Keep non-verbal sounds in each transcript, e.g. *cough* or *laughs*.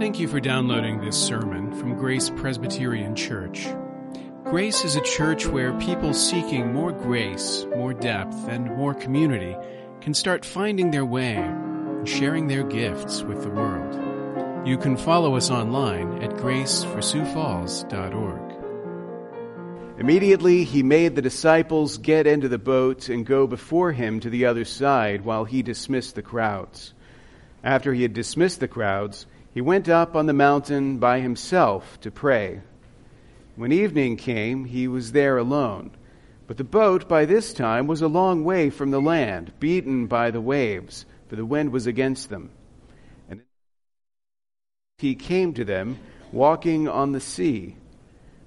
Thank you for downloading this sermon from Grace Presbyterian Church. Grace is a church where people seeking more grace, more depth, and more community can start finding their way and sharing their gifts with the world. You can follow us online at graceforsiouxfalls.org. Immediately he made the disciples get into the boat and go before him to the other side while he dismissed the crowds. After he had dismissed the crowds, he went up on the mountain by himself to pray. When evening came, he was there alone. But the boat by this time was a long way from the land, beaten by the waves, for the wind was against them. And he came to them, walking on the sea.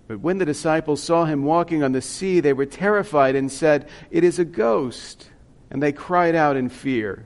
But when the disciples saw him walking on the sea, they were terrified and said, It is a ghost. And they cried out in fear.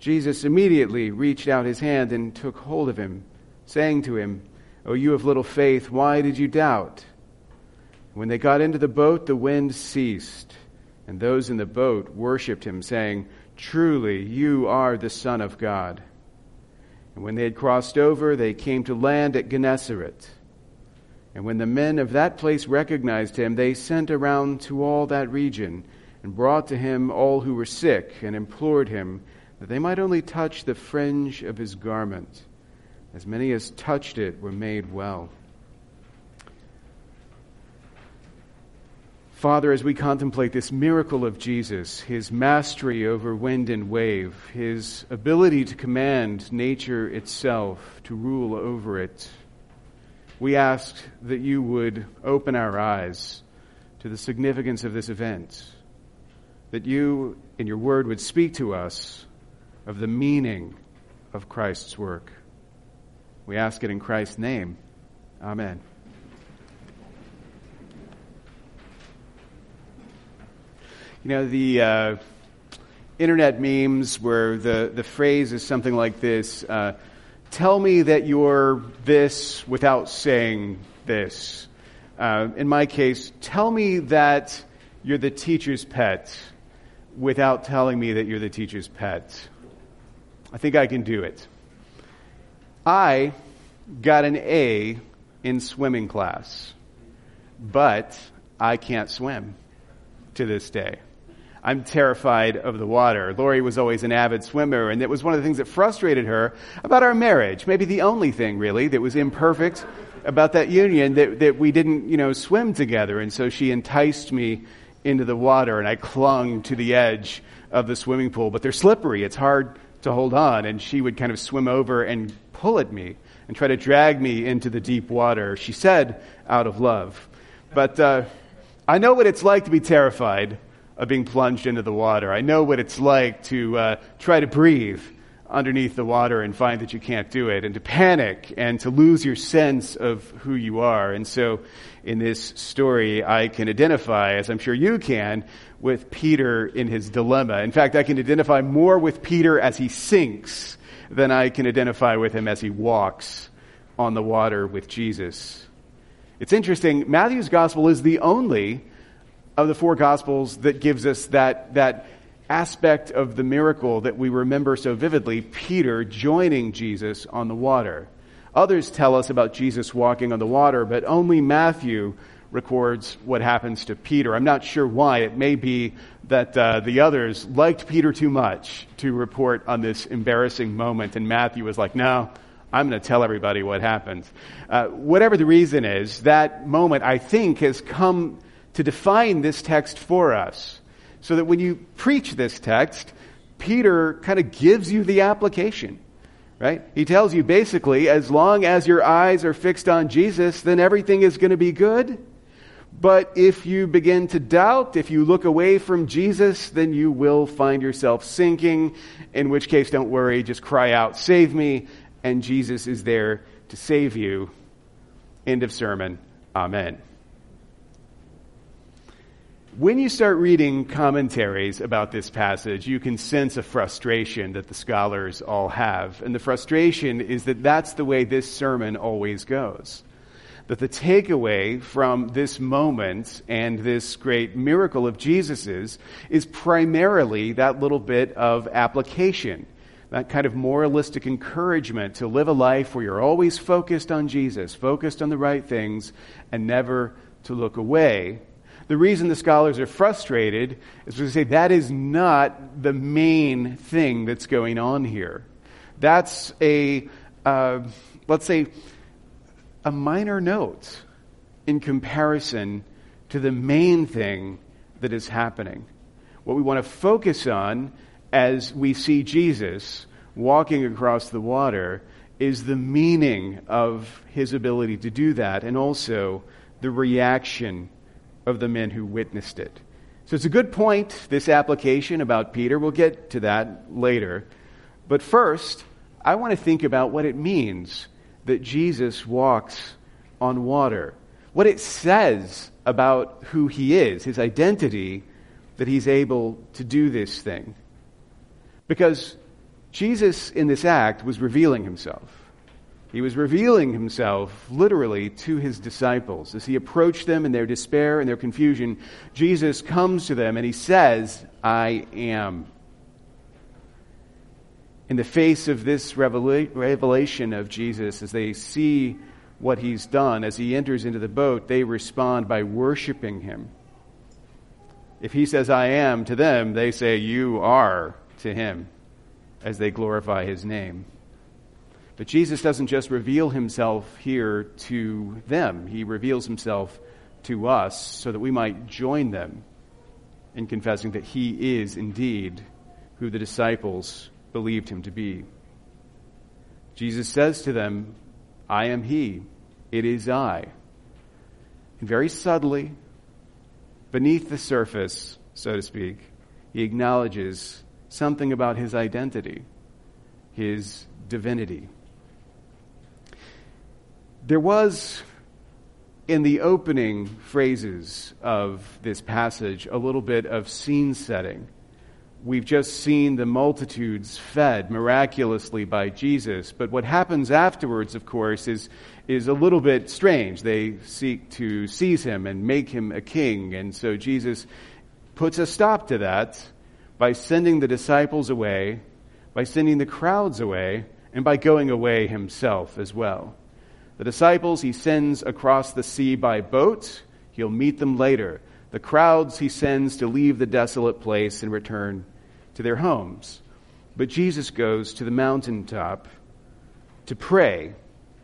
Jesus immediately reached out his hand and took hold of him, saying to him, O you of little faith, why did you doubt? When they got into the boat, the wind ceased, and those in the boat worshipped him, saying, Truly, you are the Son of God. And when they had crossed over, they came to land at Gennesaret. And when the men of that place recognized him, they sent around to all that region and brought to him all who were sick and implored him that they might only touch the fringe of his garment. As many as touched it were made well. Father, as we contemplate this miracle of Jesus, his mastery over wind and wave, his ability to command nature itself, to rule over it, we ask that you would open our eyes to the significance of this event, that you, in your word, would speak to us of the meaning of Christ's work. We ask it in Christ's name. Amen. You know, the uh, internet memes where the, the phrase is something like this uh, Tell me that you're this without saying this. Uh, in my case, tell me that you're the teacher's pet without telling me that you're the teacher's pet. I think I can do it. I got an A in swimming class, but I can't swim to this day. I'm terrified of the water. Lori was always an avid swimmer, and it was one of the things that frustrated her about our marriage. Maybe the only thing, really, that was imperfect about that union that, that we didn't, you know, swim together. And so she enticed me into the water, and I clung to the edge of the swimming pool. But they're slippery. It's hard to hold on, and she would kind of swim over and pull at me and try to drag me into the deep water. She said, out of love. But uh, I know what it's like to be terrified of being plunged into the water. I know what it's like to uh, try to breathe underneath the water and find that you can't do it, and to panic and to lose your sense of who you are. And so, in this story, I can identify, as I'm sure you can, with Peter in his dilemma. In fact, I can identify more with Peter as he sinks than I can identify with him as he walks on the water with Jesus. It's interesting, Matthew's gospel is the only of the four gospels that gives us that, that aspect of the miracle that we remember so vividly Peter joining Jesus on the water. Others tell us about Jesus walking on the water, but only Matthew records what happens to Peter. I'm not sure why. It may be that uh, the others liked Peter too much to report on this embarrassing moment, and Matthew was like, no, I'm going to tell everybody what happened. Uh, whatever the reason is, that moment, I think, has come to define this text for us so that when you preach this text, Peter kind of gives you the application, right? He tells you basically, as long as your eyes are fixed on Jesus, then everything is going to be good. But if you begin to doubt, if you look away from Jesus, then you will find yourself sinking, in which case, don't worry, just cry out, Save me, and Jesus is there to save you. End of sermon. Amen. When you start reading commentaries about this passage, you can sense a frustration that the scholars all have. And the frustration is that that's the way this sermon always goes. That the takeaway from this moment and this great miracle of Jesus's is primarily that little bit of application that kind of moralistic encouragement to live a life where you're always focused on Jesus, focused on the right things, and never to look away. The reason the scholars are frustrated is because they say that is not the main thing that's going on here. That's a, uh, let's say, a minor note in comparison to the main thing that is happening. What we want to focus on as we see Jesus walking across the water is the meaning of his ability to do that and also the reaction of the men who witnessed it. So it's a good point, this application about Peter. We'll get to that later. But first, I want to think about what it means that Jesus walks on water, what it says about who he is, his identity, that he's able to do this thing. Because Jesus, in this act, was revealing himself. He was revealing himself literally to his disciples. As he approached them in their despair and their confusion, Jesus comes to them and he says, I am. In the face of this revelation of Jesus, as they see what he's done, as he enters into the boat, they respond by worshiping him. If he says, I am to them, they say, You are to him as they glorify his name. But Jesus doesn't just reveal himself here to them, he reveals himself to us so that we might join them in confessing that he is indeed who the disciples believed him to be. Jesus says to them, I am he, it is I. And very subtly, beneath the surface, so to speak, he acknowledges something about his identity, his divinity. There was, in the opening phrases of this passage, a little bit of scene setting. We've just seen the multitudes fed miraculously by Jesus, but what happens afterwards, of course, is, is a little bit strange. They seek to seize him and make him a king, and so Jesus puts a stop to that by sending the disciples away, by sending the crowds away, and by going away himself as well. The disciples he sends across the sea by boat. He'll meet them later. The crowds he sends to leave the desolate place and return to their homes. But Jesus goes to the mountaintop to pray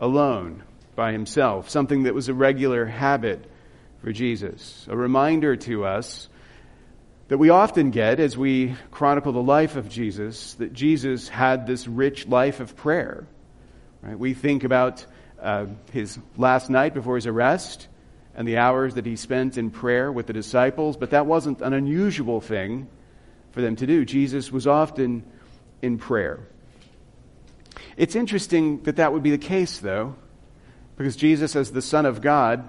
alone by himself, something that was a regular habit for Jesus. A reminder to us that we often get as we chronicle the life of Jesus, that Jesus had this rich life of prayer. Right? We think about uh, his last night before his arrest and the hours that he spent in prayer with the disciples, but that wasn't an unusual thing for them to do. Jesus was often in prayer. It's interesting that that would be the case, though, because Jesus, as the Son of God,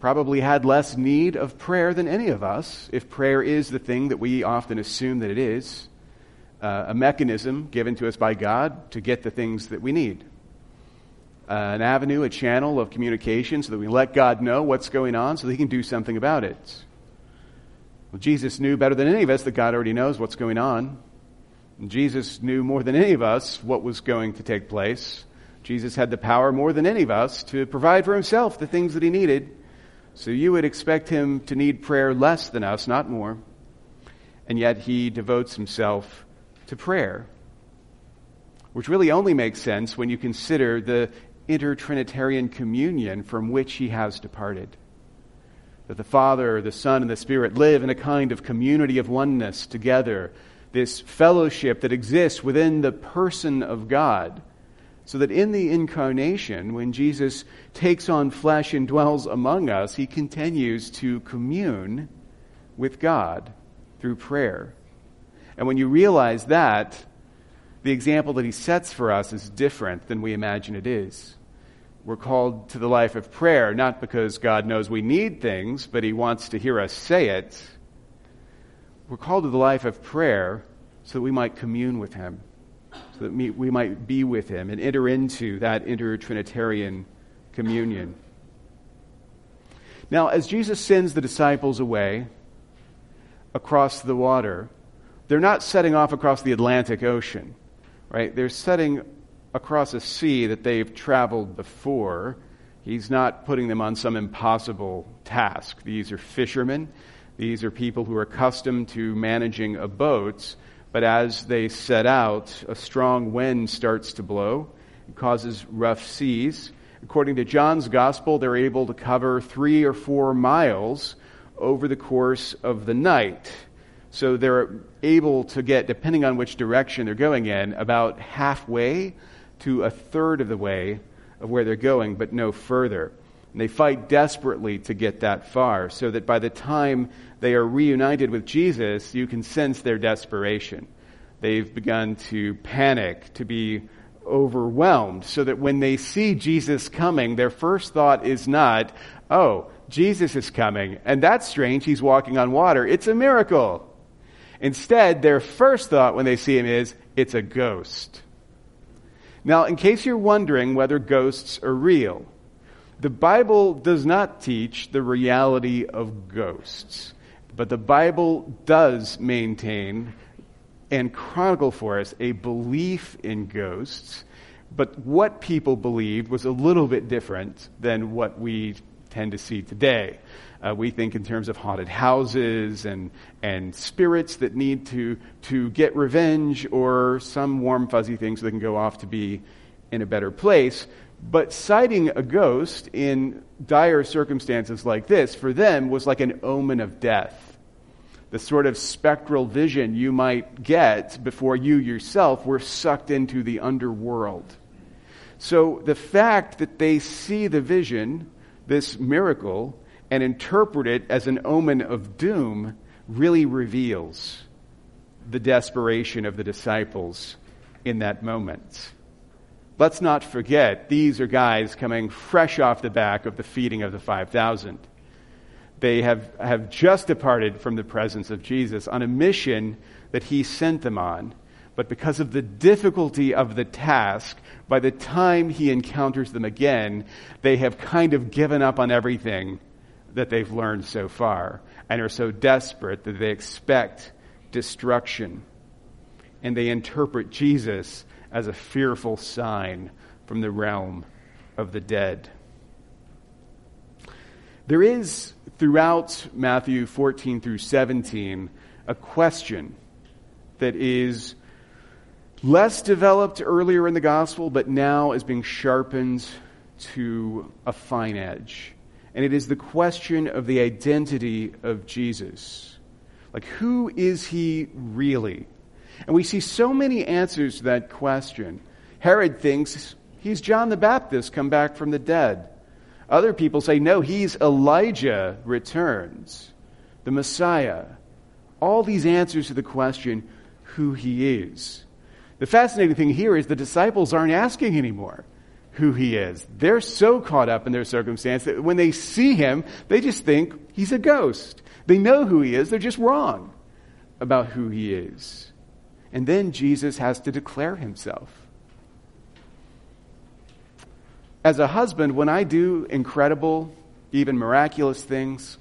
probably had less need of prayer than any of us, if prayer is the thing that we often assume that it is, uh, a mechanism given to us by God to get the things that we need. Uh, an avenue, a channel of communication so that we let God know what's going on so that He can do something about it. Well, Jesus knew better than any of us that God already knows what's going on. And Jesus knew more than any of us what was going to take place. Jesus had the power more than any of us to provide for himself the things that he needed. So you would expect him to need prayer less than us, not more. And yet he devotes himself to prayer, which really only makes sense when you consider the intertrinitarian communion from which he has departed. That the Father, the Son, and the Spirit live in a kind of community of oneness together, this fellowship that exists within the person of God so that in the incarnation, when Jesus takes on flesh and dwells among us, he continues to commune with God through prayer. And when you realize that, the example that he sets for us is different than we imagine it is. We're called to the life of prayer, not because God knows we need things, but He wants to hear us say it. We're called to the life of prayer so that we might commune with Him, so that we might be with Him and enter into that inter-Trinitarian communion. Now, as Jesus sends the disciples away across the water, they're not setting off across the Atlantic Ocean, right? They're setting across a sea that they've traveled before. He's not putting them on some impossible task. These are fishermen. These are people who are accustomed to managing a boat. But as they set out, a strong wind starts to blow. It causes rough seas. According to John's gospel, they're able to cover three or four miles over the course of the night. So they're able to get, depending on which direction they're going in, about halfway to a third of the way of where they're going, but no further. And they fight desperately to get that far, so that by the time they are reunited with Jesus, you can sense their desperation. They've begun to panic, to be overwhelmed, so that when they see Jesus coming, their first thought is not, oh, Jesus is coming, and that's strange, he's walking on water. It's a miracle. Instead, their first thought when they see him is, it's a ghost. Now, in case you're wondering whether ghosts are real, the Bible does not teach the reality of ghosts, but the Bible does maintain and chronicle for us a belief in ghosts. But what people believed was a little bit different than what we tend to see today. Uh, we think in terms of haunted houses and, and spirits that need to, to get revenge or some warm, fuzzy things they can go off to be in a better place. But sighting a ghost in dire circumstances like this, for them, was like an omen of death. The sort of spectral vision you might get before you yourself were sucked into the underworld. So the fact that they see the vision, this miracle, and interpret it as an omen of doom really reveals the desperation of the disciples in that moment. Let's not forget, these are guys coming fresh off the back of the feeding of the 5,000. They have, have just departed from the presence of Jesus on a mission that he sent them on. But because of the difficulty of the task, by the time he encounters them again, they have kind of given up on everything that they've learned so far and are so desperate that they expect destruction. And they interpret Jesus as a fearful sign from the realm of the dead. There is, throughout Matthew 14 through 17, a question that is less developed earlier in the gospel, but now is being sharpened to a fine edge and it is the question of the identity of Jesus. Like, who is he really? And we see so many answers to that question. Herod thinks he's John the Baptist come back from the dead. Other people say, no, he's Elijah returns, the Messiah. All these answers to the question, who he is. The fascinating thing here is the disciples aren't asking anymore who he is. They're so caught up in their circumstance that when they see him, they just think he's a ghost. They know who he is, they're just wrong about who he is. And then Jesus has to declare himself. As a husband, when I do incredible, even miraculous things,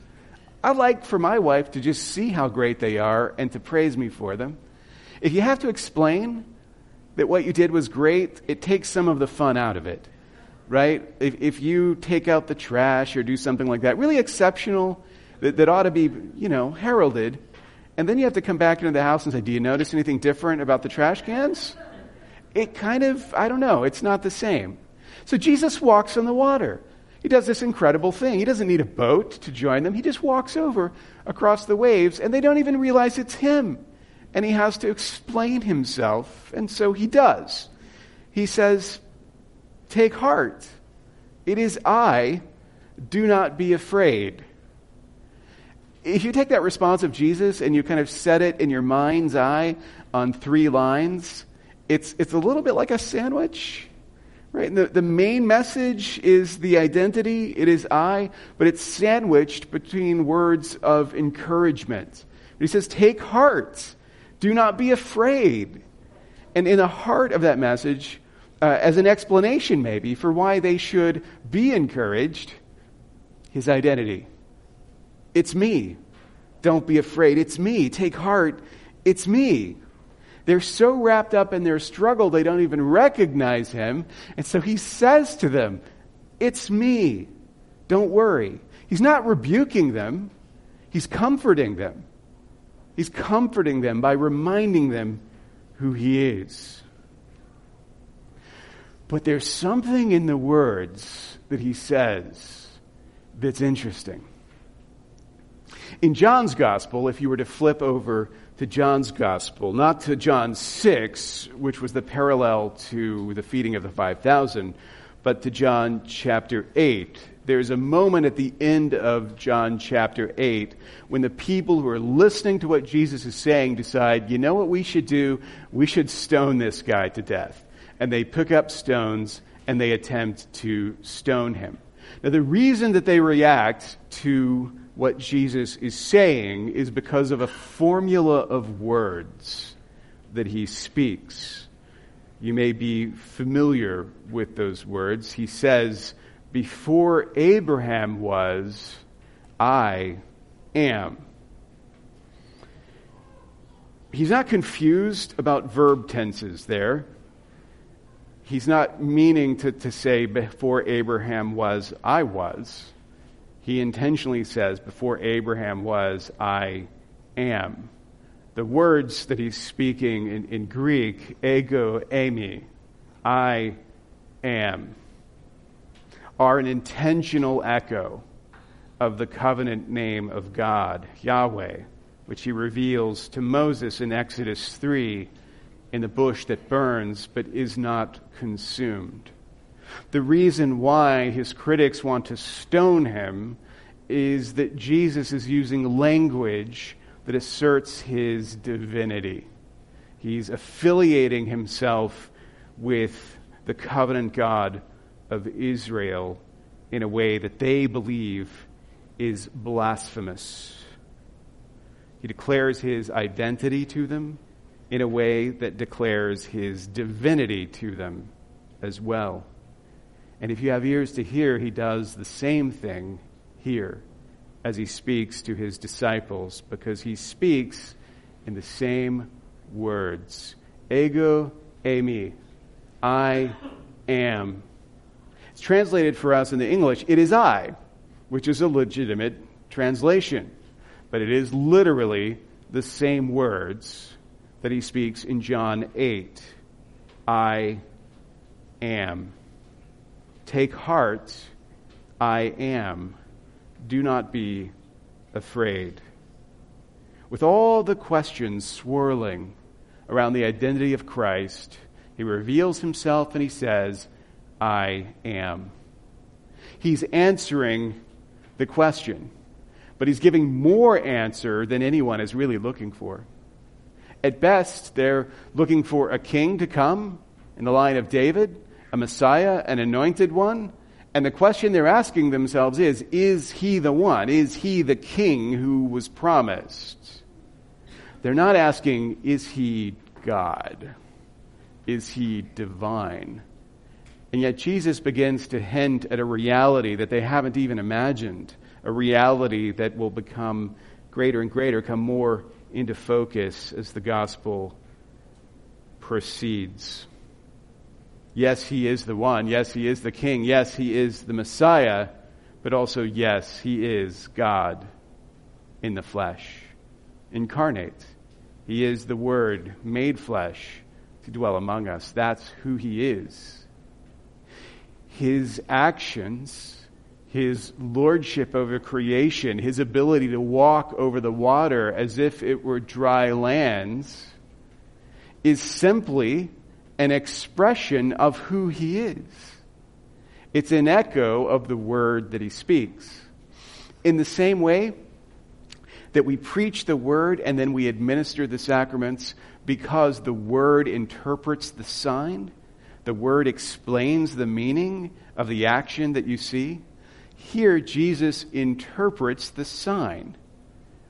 I like for my wife to just see how great they are and to praise me for them. If you have to explain, that what you did was great, it takes some of the fun out of it, right? If, if you take out the trash or do something like that, really exceptional, that, that ought to be, you know, heralded, and then you have to come back into the house and say, Do you notice anything different about the trash cans? It kind of, I don't know, it's not the same. So Jesus walks on the water. He does this incredible thing. He doesn't need a boat to join them. He just walks over across the waves, and they don't even realize it's him and he has to explain himself, and so he does. He says, Take heart. It is I. Do not be afraid. If you take that response of Jesus and you kind of set it in your mind's eye on three lines, it's, it's a little bit like a sandwich, Right? The, the main message is the identity, it is I, but it's sandwiched between words of encouragement. But He says, Take heart, do not be afraid. And in the heart of that message, uh, as an explanation maybe for why they should be encouraged, his identity. It's me. Don't be afraid. It's me. Take heart. It's me. They're so wrapped up in their struggle, they don't even recognize him. And so he says to them, It's me. Don't worry. He's not rebuking them, he's comforting them. He's comforting them by reminding them who he is. But there's something in the words that he says that's interesting. In John's gospel, if you were to flip over to John's gospel, not to John 6, which was the parallel to the feeding of the 5,000, but to John chapter 8. There's a moment at the end of John chapter 8 when the people who are listening to what Jesus is saying decide, you know what we should do? We should stone this guy to death. And they pick up stones and they attempt to stone him. Now, the reason that they react to what Jesus is saying is because of a formula of words that he speaks. You may be familiar with those words. He says, Before Abraham was, I am. He's not confused about verb tenses there. He's not meaning to, to say, Before Abraham was, I was he intentionally says, Before Abraham was, I am. The words that he's speaking in, in Greek, ego, eimi, I am, are an intentional echo of the covenant name of God, Yahweh, which he reveals to Moses in Exodus 3 in the bush that burns but is not consumed. The reason why his critics want to stone him is that Jesus is using language that asserts his divinity. He's affiliating himself with the covenant God of Israel in a way that they believe is blasphemous. He declares his identity to them in a way that declares his divinity to them as well. And if you have ears to hear, he does the same thing here as he speaks to his disciples because he speaks in the same words ego eimi i am translated for us in the english it is i which is a legitimate translation. But it is literally the same words that he speaks in john 8 i am. Take heart i am. Do not be afraid. With all the questions swirling around the identity of Christ, he reveals himself and he says, I am. He's answering the question, but he's giving more answer than anyone is really looking for. At best, they're looking for a king to come in the line of David, a Messiah, an anointed one. And the question they're asking themselves is Is he the one? Is he the king who was promised? They're not asking, Is he God? Is he divine? And yet Jesus begins to hint at a reality that they haven't even imagined, a reality that will become greater and greater, come more into focus as the gospel proceeds. Yes, he is the one. Yes, he is the king. Yes, he is the Messiah. But also, yes, he is God in the flesh, incarnate. He is the Word made flesh to dwell among us. That's who he is. His actions, his lordship over creation, his ability to walk over the water as if it were dry lands, is simply an expression of who he is. It's an echo of the word that he speaks. In the same way that we preach the word and then we administer the sacraments because the word interprets the sign, the word explains the meaning of the action that you see. Here, Jesus interprets the sign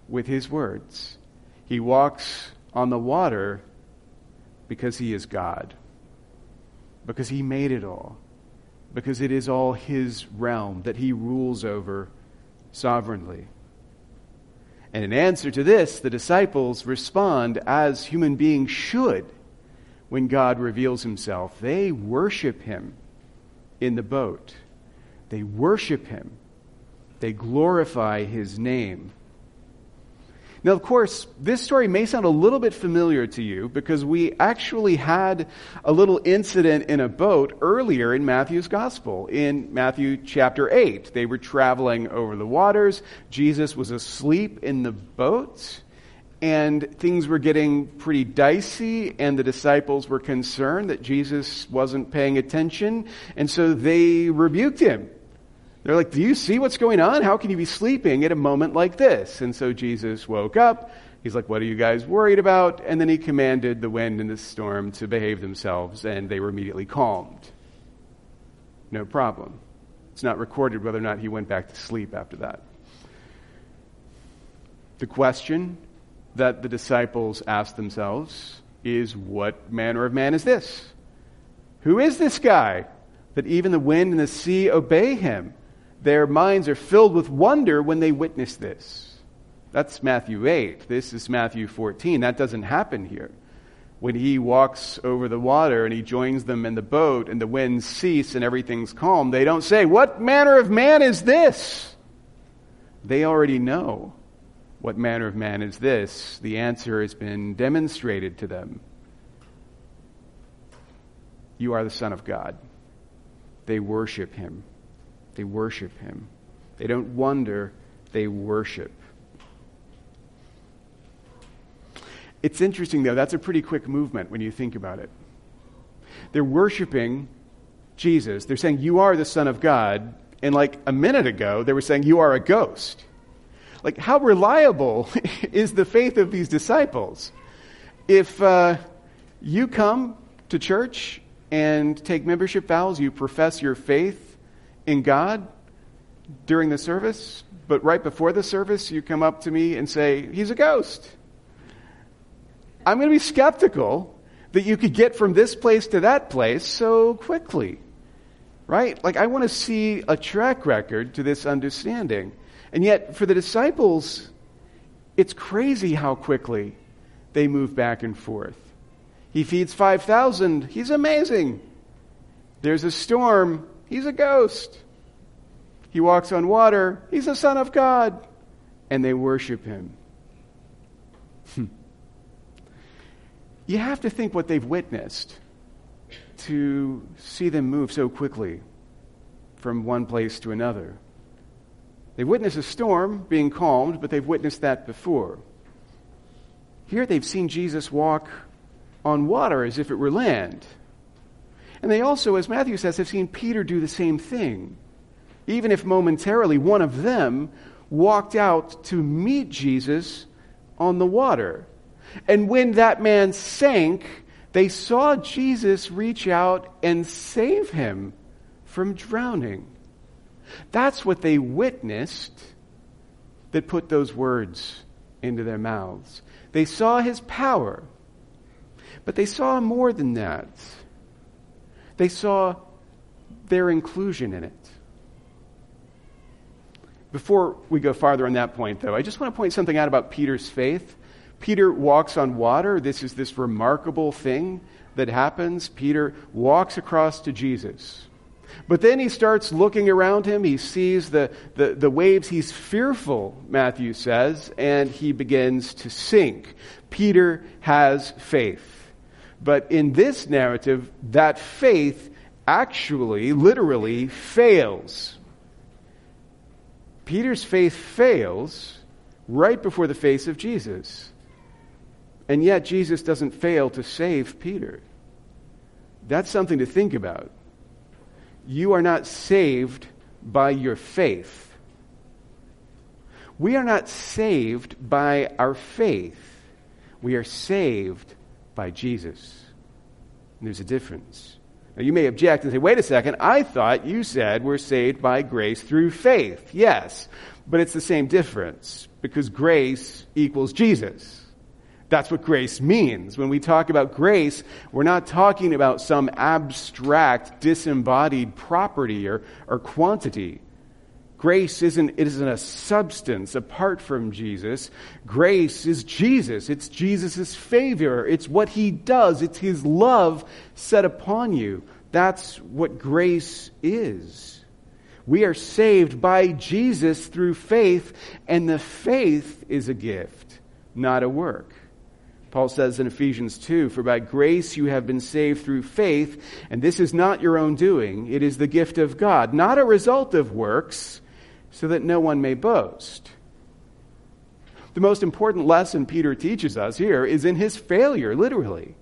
with his words. He walks on the water because he is God, because he made it all, because it is all his realm that he rules over sovereignly. And in answer to this, the disciples respond as human beings should when God reveals himself. They worship him in the boat, they worship him, they glorify his name. Now, of course, this story may sound a little bit familiar to you because we actually had a little incident in a boat earlier in Matthew's gospel. In Matthew chapter 8, they were traveling over the waters. Jesus was asleep in the boat and things were getting pretty dicey, and the disciples were concerned that Jesus wasn't paying attention, and so they rebuked him. They're like, Do you see what's going on? How can you be sleeping at a moment like this? And so Jesus woke up. He's like, What are you guys worried about? And then he commanded the wind and the storm to behave themselves, and they were immediately calmed. No problem. It's not recorded whether or not he went back to sleep after that. The question that the disciples asked themselves is What manner of man is this? Who is this guy that even the wind and the sea obey him? Their minds are filled with wonder when they witness this. That's Matthew 8. This is Matthew 14. That doesn't happen here. When he walks over the water and he joins them in the boat and the winds cease and everything's calm, they don't say, What manner of man is this? They already know what manner of man is this. The answer has been demonstrated to them. You are the Son of God. They worship him. They worship him. They don't wonder, they worship. It's interesting, though, that's a pretty quick movement when you think about it. They're worshiping Jesus. They're saying, You are the Son of God. And like a minute ago, they were saying, You are a ghost. Like, how reliable *laughs* is the faith of these disciples? If uh, you come to church and take membership vows, you profess your faith in God during the service, but right before the service, you come up to me and say, He's a ghost. I'm going to be skeptical that you could get from this place to that place so quickly. Right? Like, I want to see a track record to this understanding. And yet, for the disciples, it's crazy how quickly they move back and forth. He feeds 5,000. He's amazing. There's a storm. He's a ghost. He walks on water. He's the Son of God. And they worship him. Hmm. you have to think what they've witnessed to see them move so quickly from one place to another. They've witnessed a storm being calmed, but they've witnessed that before. Here they've seen Jesus walk on water as if it were land. And they also, as Matthew says, have seen Peter do the same thing. Even if momentarily one of them walked out to meet Jesus on the water. And when that man sank, they saw Jesus reach out and save him from drowning. That's what they witnessed that put those words into their mouths. They saw his power, but they saw more than that. They saw their inclusion in it. Before we go farther on that point, though, I just want to point something out about Peter's faith. Peter walks on water. This is this remarkable thing that happens. Peter walks across to Jesus. But then he starts looking around him. He sees the, the, the, waves. He's fearful, Matthew says, and he begins to sink. Peter has faith. But in this narrative, that faith actually, literally, fails. Peter's faith fails right before the face of Jesus. And yet, Jesus doesn't fail to save Peter. That's something to think about you are not saved by your faith. We are not saved by our faith. We are saved by Jesus. And there's a difference. Now, you may object and say, wait a second, I thought you said we're saved by grace through faith. Yes, but it's the same difference because grace equals Jesus. That's what grace means. When we talk about grace, we're not talking about some abstract, disembodied property or, or quantity. Grace isn't, it isn't a substance apart from Jesus. Grace is Jesus. It's Jesus' favor. It's what he does. It's his love set upon you. That's what grace is. We are saved by Jesus through faith, and the faith is a gift, not a work. Paul says in Ephesians 2 For by grace you have been saved through faith, and this is not your own doing, it is the gift of God, not a result of works, so that no one may boast. The most important lesson Peter teaches us here is in his failure, literally.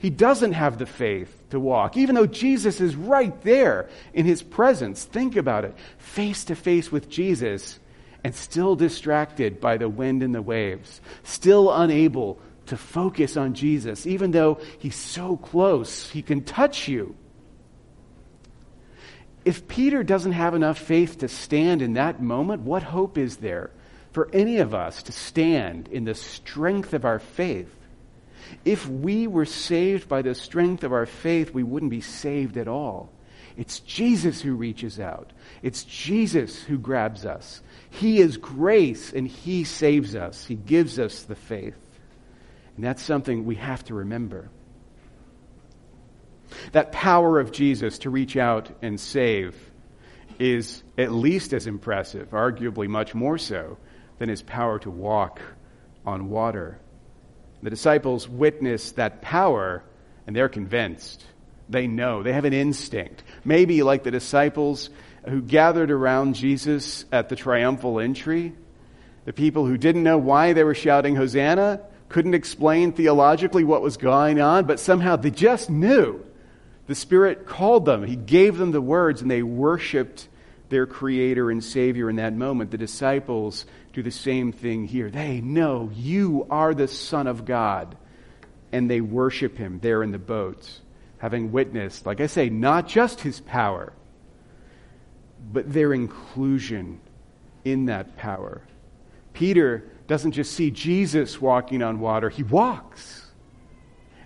He doesn't have the faith to walk, even though Jesus is right there in his presence. Think about it face to face with Jesus, and still distracted by the wind and the waves, still unable to focus on Jesus, even though he's so close, he can touch you. If Peter doesn't have enough faith to stand in that moment, what hope is there for any of us to stand in the strength of our faith? If we were saved by the strength of our faith, we wouldn't be saved at all. It's Jesus who reaches out. It's Jesus who grabs us. He is grace and He saves us. He gives us the faith. And that's something we have to remember. That power of Jesus to reach out and save is at least as impressive, arguably much more so, than his power to walk on water. The disciples witness that power and they're convinced. They know. They have an instinct. Maybe like the disciples who gathered around Jesus at the triumphal entry, the people who didn't know why they were shouting Hosanna, couldn't explain theologically what was going on, but somehow they just knew. The Spirit called them, He gave them the words, and they worshiped their Creator and Savior in that moment. The disciples do the same thing here. They know you are the Son of God, and they worship Him there in the boat, having witnessed, like I say, not just His power, but their inclusion in that power. Peter doesn't just see Jesus walking on water, he walks.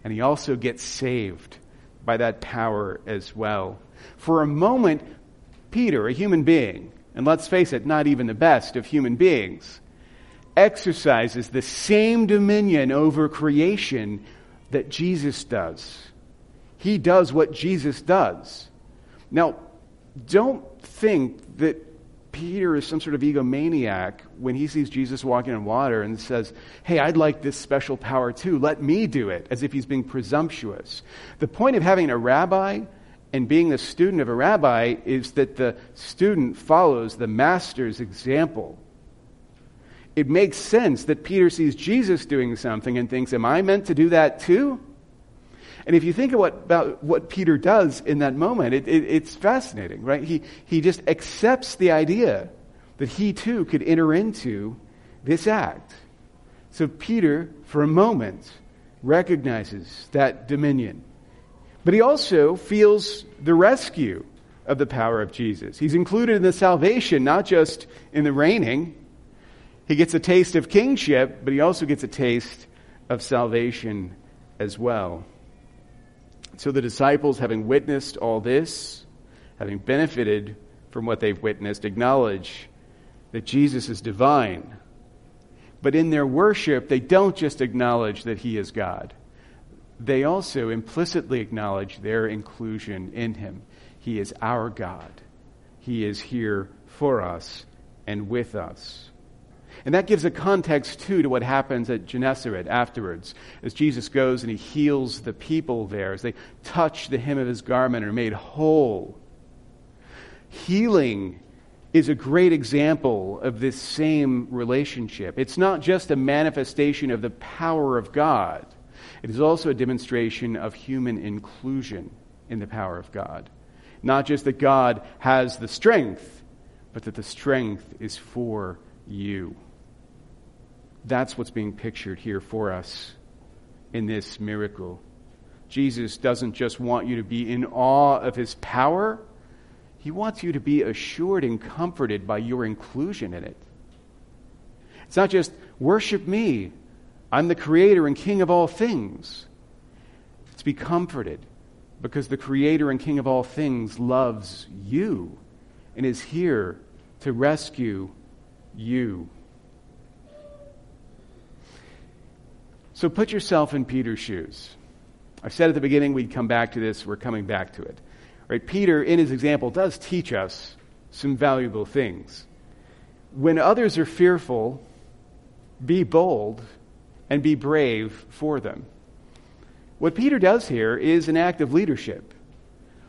And he also gets saved by that power as well. For a moment, Peter, a human being, and let's face it, not even the best of human beings, exercises the same dominion over creation that Jesus does. He does what Jesus does. Now, don't think that Peter is some sort of egomaniac when he sees Jesus walking on water and says, Hey, I'd like this special power too. Let me do it, as if he's being presumptuous. The point of having a rabbi and being the student of a rabbi is that the student follows the master's example. It makes sense that Peter sees Jesus doing something and thinks, Am I meant to do that too? And if you think what, about what Peter does in that moment, it, it, it's fascinating, right? He, he just accepts the idea that he too could enter into this act. So Peter, for a moment, recognizes that dominion. But he also feels the rescue of the power of Jesus. He's included in the salvation, not just in the reigning. He gets a taste of kingship, but he also gets a taste of salvation as well. So the disciples, having witnessed all this, having benefited from what they've witnessed, acknowledge that Jesus is divine. But in their worship, they don't just acknowledge that he is God. They also implicitly acknowledge their inclusion in him. He is our God. He is here for us and with us. And that gives a context, too, to what happens at Gennesaret afterwards, as Jesus goes and he heals the people there, as they touch the hem of his garment and are made whole. Healing is a great example of this same relationship. It's not just a manifestation of the power of God, it is also a demonstration of human inclusion in the power of God. Not just that God has the strength, but that the strength is for you. That's what's being pictured here for us in this miracle. Jesus doesn't just want you to be in awe of his power, he wants you to be assured and comforted by your inclusion in it. It's not just worship me, I'm the creator and king of all things. It's be comforted because the creator and king of all things loves you and is here to rescue you. So put yourself in Peter's shoes. I said at the beginning we'd come back to this. We're coming back to it. Right? Peter, in his example, does teach us some valuable things. When others are fearful, be bold and be brave for them. What Peter does here is an act of leadership.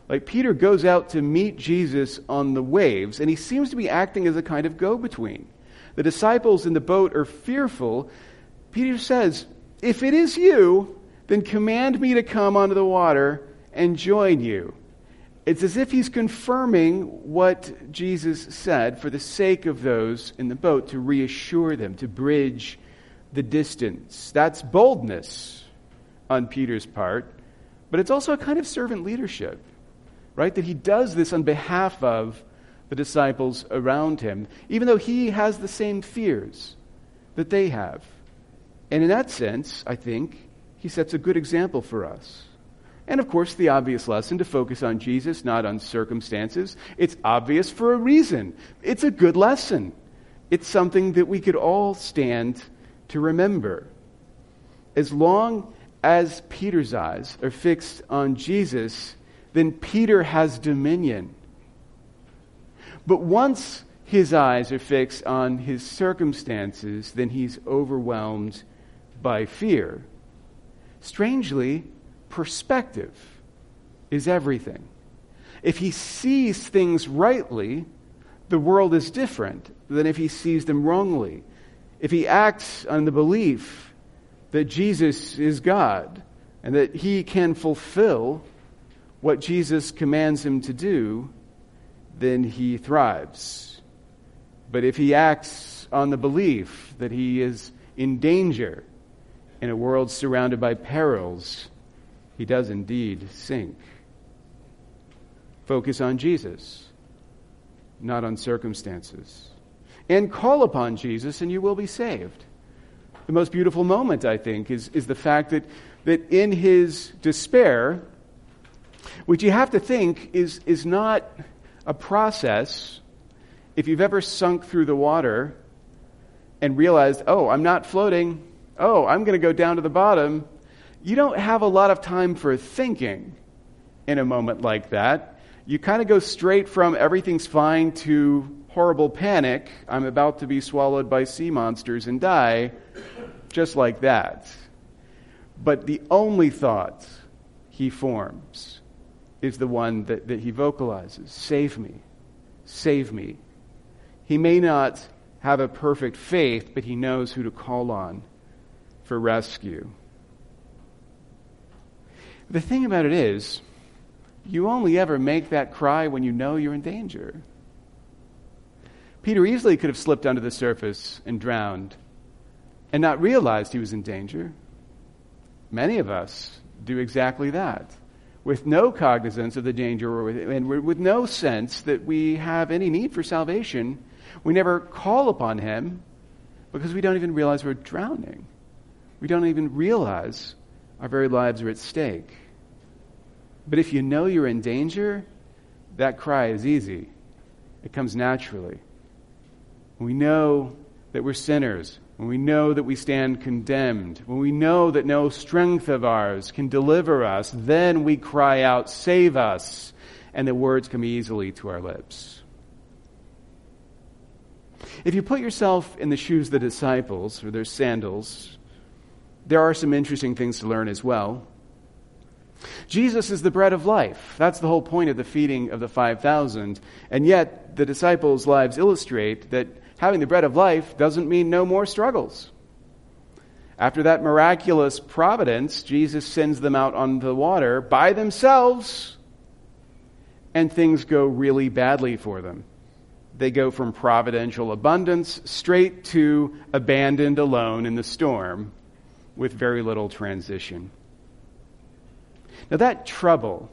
Like Peter goes out to meet Jesus on the waves, and he seems to be acting as a kind of go between. The disciples in the boat are fearful. Peter says, If it is you, then command me to come onto the water and join you. It's as if he's confirming what Jesus said for the sake of those in the boat, to reassure them, to bridge the distance. That's boldness on Peter's part, but it's also a kind of servant leadership, right? That he does this on behalf of the disciples around him, even though he has the same fears that they have. And in that sense, I think, he sets a good example for us. And of course, the obvious lesson to focus on Jesus, not on circumstances. It's obvious for a reason. It's a good lesson. It's something that we could all stand to remember. As long as Peter's eyes are fixed on Jesus, then Peter has dominion. But once his eyes are fixed on his circumstances, then he's overwhelmed by fear. Strangely, perspective is everything. If he sees things rightly, the world is different than if he sees them wrongly. If he acts on the belief that Jesus is God and that he can fulfill what Jesus commands him to do, then he thrives. But if he acts on the belief that he is in danger in a world surrounded by perils, he does indeed sink. Focus on Jesus, not on circumstances. And call upon Jesus, and you will be saved. The most beautiful moment, I think, is, is the fact that, that in his despair, which you have to think is, is not a process, if you've ever sunk through the water and realized, oh, I'm not floating, oh, I'm going to go down to the bottom, you don't have a lot of time for thinking in a moment like that. You kind of go straight from everything's fine to horrible panic. I'm about to be swallowed by sea monsters and die, just like that. But the only thought he forms is the one that, that he vocalizes Save me, save me. He may not have a perfect faith, but he knows who to call on for rescue. The thing about it is, you only ever make that cry when you know you're in danger. Peter easily could have slipped under the surface and drowned and not realized he was in danger. Many of us do exactly that with no cognizance of the danger and with no sense that we have any need for salvation. We never call upon him because we don't even realize we're drowning. We don't even realize our very lives are at stake. But if you know you're in danger, that cry is easy. It comes naturally. When we know that we're sinners, when we know that we stand condemned, when we know that no strength of ours can deliver us, then we cry out, Save us! And the words come easily to our lips. If you put yourself in the shoes of the disciples or their sandals, there are some interesting things to learn as well. Jesus is the bread of life. That's the whole point of the feeding of the 5,000. And yet, the disciples' lives illustrate that having the bread of life doesn't mean no more struggles. After that miraculous providence, Jesus sends them out on the water by themselves, and things go really badly for them. They go from providential abundance straight to abandoned alone in the storm with very little transition. Now, that trouble,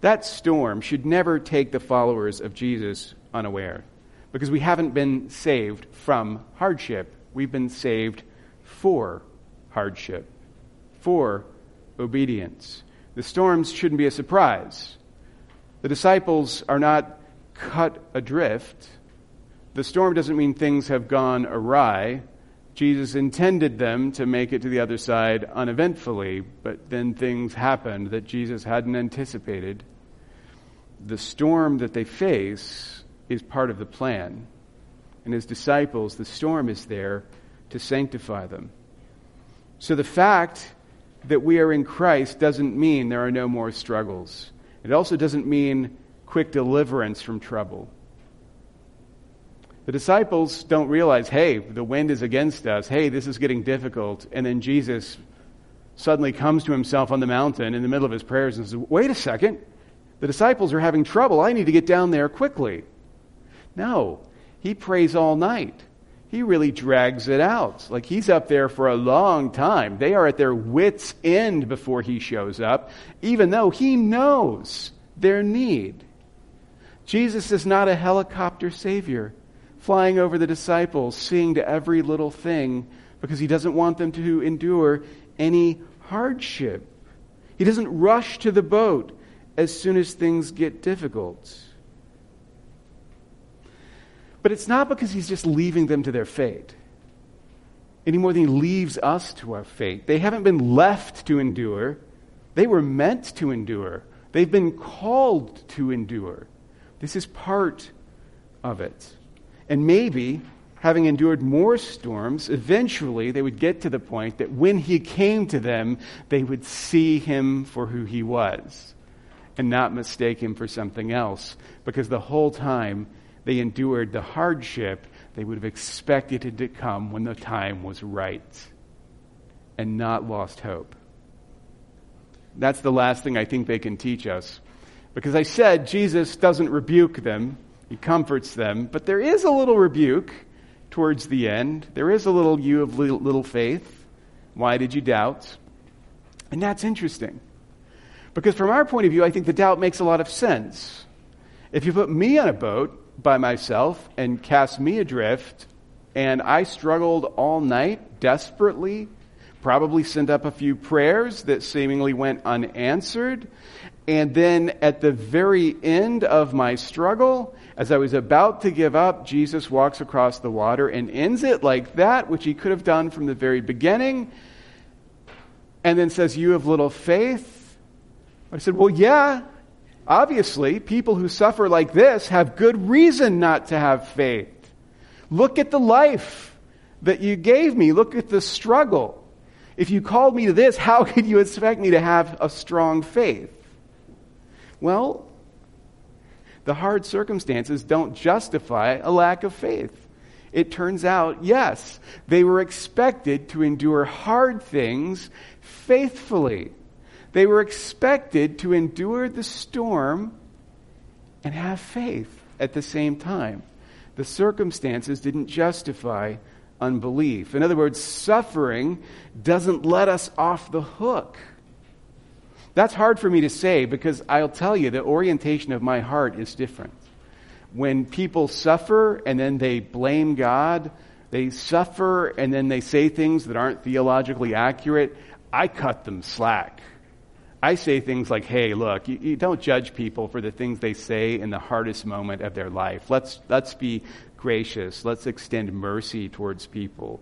that storm, should never take the followers of Jesus unaware because we haven't been saved from hardship. We've been saved for hardship, for obedience. The storms shouldn't be a surprise. The disciples are not cut adrift. The storm doesn't mean things have gone awry. Jesus intended them to make it to the other side uneventfully, but then things happened that Jesus hadn't anticipated. The storm that they face is part of the plan. And as disciples, the storm is there to sanctify them. So the fact that we are in Christ doesn't mean there are no more struggles. It also doesn't mean quick deliverance from trouble. The disciples don't realize, hey, the wind is against us. Hey, this is getting difficult. And then Jesus suddenly comes to himself on the mountain in the middle of his prayers and says, wait a second. The disciples are having trouble. I need to get down there quickly. No, he prays all night. He really drags it out. Like he's up there for a long time. They are at their wits' end before he shows up, even though he knows their need. Jesus is not a helicopter savior flying over the disciples, seeing to every little thing, because he doesn't want them to endure any hardship. He doesn't rush to the boat as soon as things get difficult. But it's not because he's just leaving them to their fate any more than he leaves us to our fate. They haven't been left to endure, they were meant to endure. They've been called to endure. This is part of it. And maybe, having endured more storms, eventually they would get to the point that when he came to them, they would see him for who he was and not mistake him for something else. Because the whole time they endured the hardship, they would have expected it to come when the time was right and not lost hope. That's the last thing I think they can teach us. Because I said Jesus doesn't rebuke them, he comforts them. But there is a little rebuke towards the end. There is a little you of little faith. Why did you doubt? And that's interesting. Because from our point of view, I think the doubt makes a lot of sense. If you put me on a boat by myself and cast me adrift, and I struggled all night desperately, probably sent up a few prayers that seemingly went unanswered, and then at the very end of my struggle, as I was about to give up, Jesus walks across the water and ends it like that, which he could have done from the very beginning, and then says, You have little faith. I said, Well, yeah, obviously, people who suffer like this have good reason not to have faith. Look at the life that you gave me, look at the struggle. If you called me to this, how *laughs* could you expect me to have a strong faith? Well, the hard circumstances don't justify a lack of faith. It turns out, yes, they were expected to endure hard things faithfully. They were expected to endure the storm and have faith at the same time. The circumstances didn't justify unbelief. In other words, suffering doesn't let us off the hook. That's hard for me to say because I'll tell you the orientation of my heart is different. When people suffer and then they blame God, they suffer and then they say things that aren't theologically accurate, I cut them slack. I say things like, hey, look, you, you, don't judge people for the things they say in the hardest moment of their life. Let's, let's be gracious. Let's extend mercy towards people.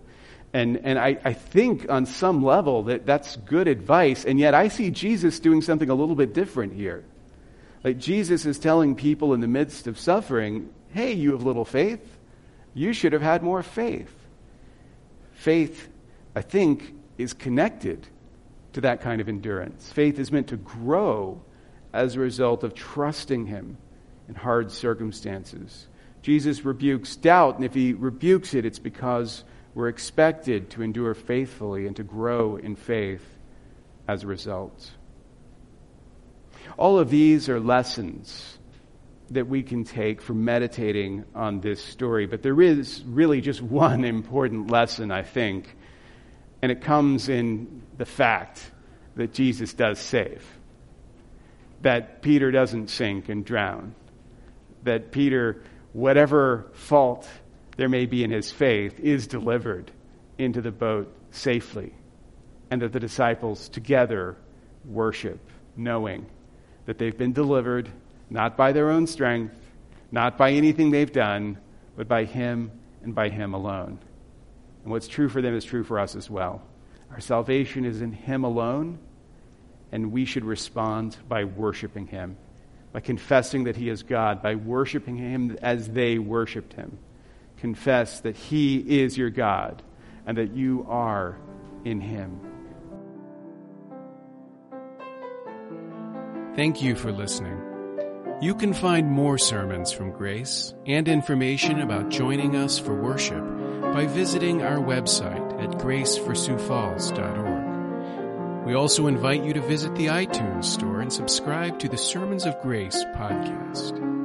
And, and I, I think on some level that that's good advice, and yet I see Jesus doing something a little bit different here. Like Jesus is telling people in the midst of suffering, hey, you have little faith. You should have had more faith. Faith, I think, is connected to that kind of endurance. Faith is meant to grow as a result of trusting Him in hard circumstances. Jesus rebukes doubt, and if He rebukes it, it's because we're expected to endure faithfully and to grow in faith as a result. All of these are lessons that we can take from meditating on this story, but there is really just one important lesson, I think, and it comes in the fact that Jesus does save. that Peter doesn't sink and drown, that Peter, whatever fault there may be in his faith, is delivered into the boat safely, and that the disciples together worship, knowing that they've been delivered not by their own strength, not by anything they've done, but by Him and by Him alone. And what's true for them is true for us as well. Our salvation is in Him alone, and we should respond by worshiping Him, by confessing that He is God, by worshiping Him as they worshiped Him. Confess that He is your God and that you are in Him. Thank you for listening. You can find more sermons from Grace and information about joining us for worship by visiting our website at graceforsiouxfalls.org. We also invite you to visit the iTunes store and subscribe to the Sermons of Grace podcast.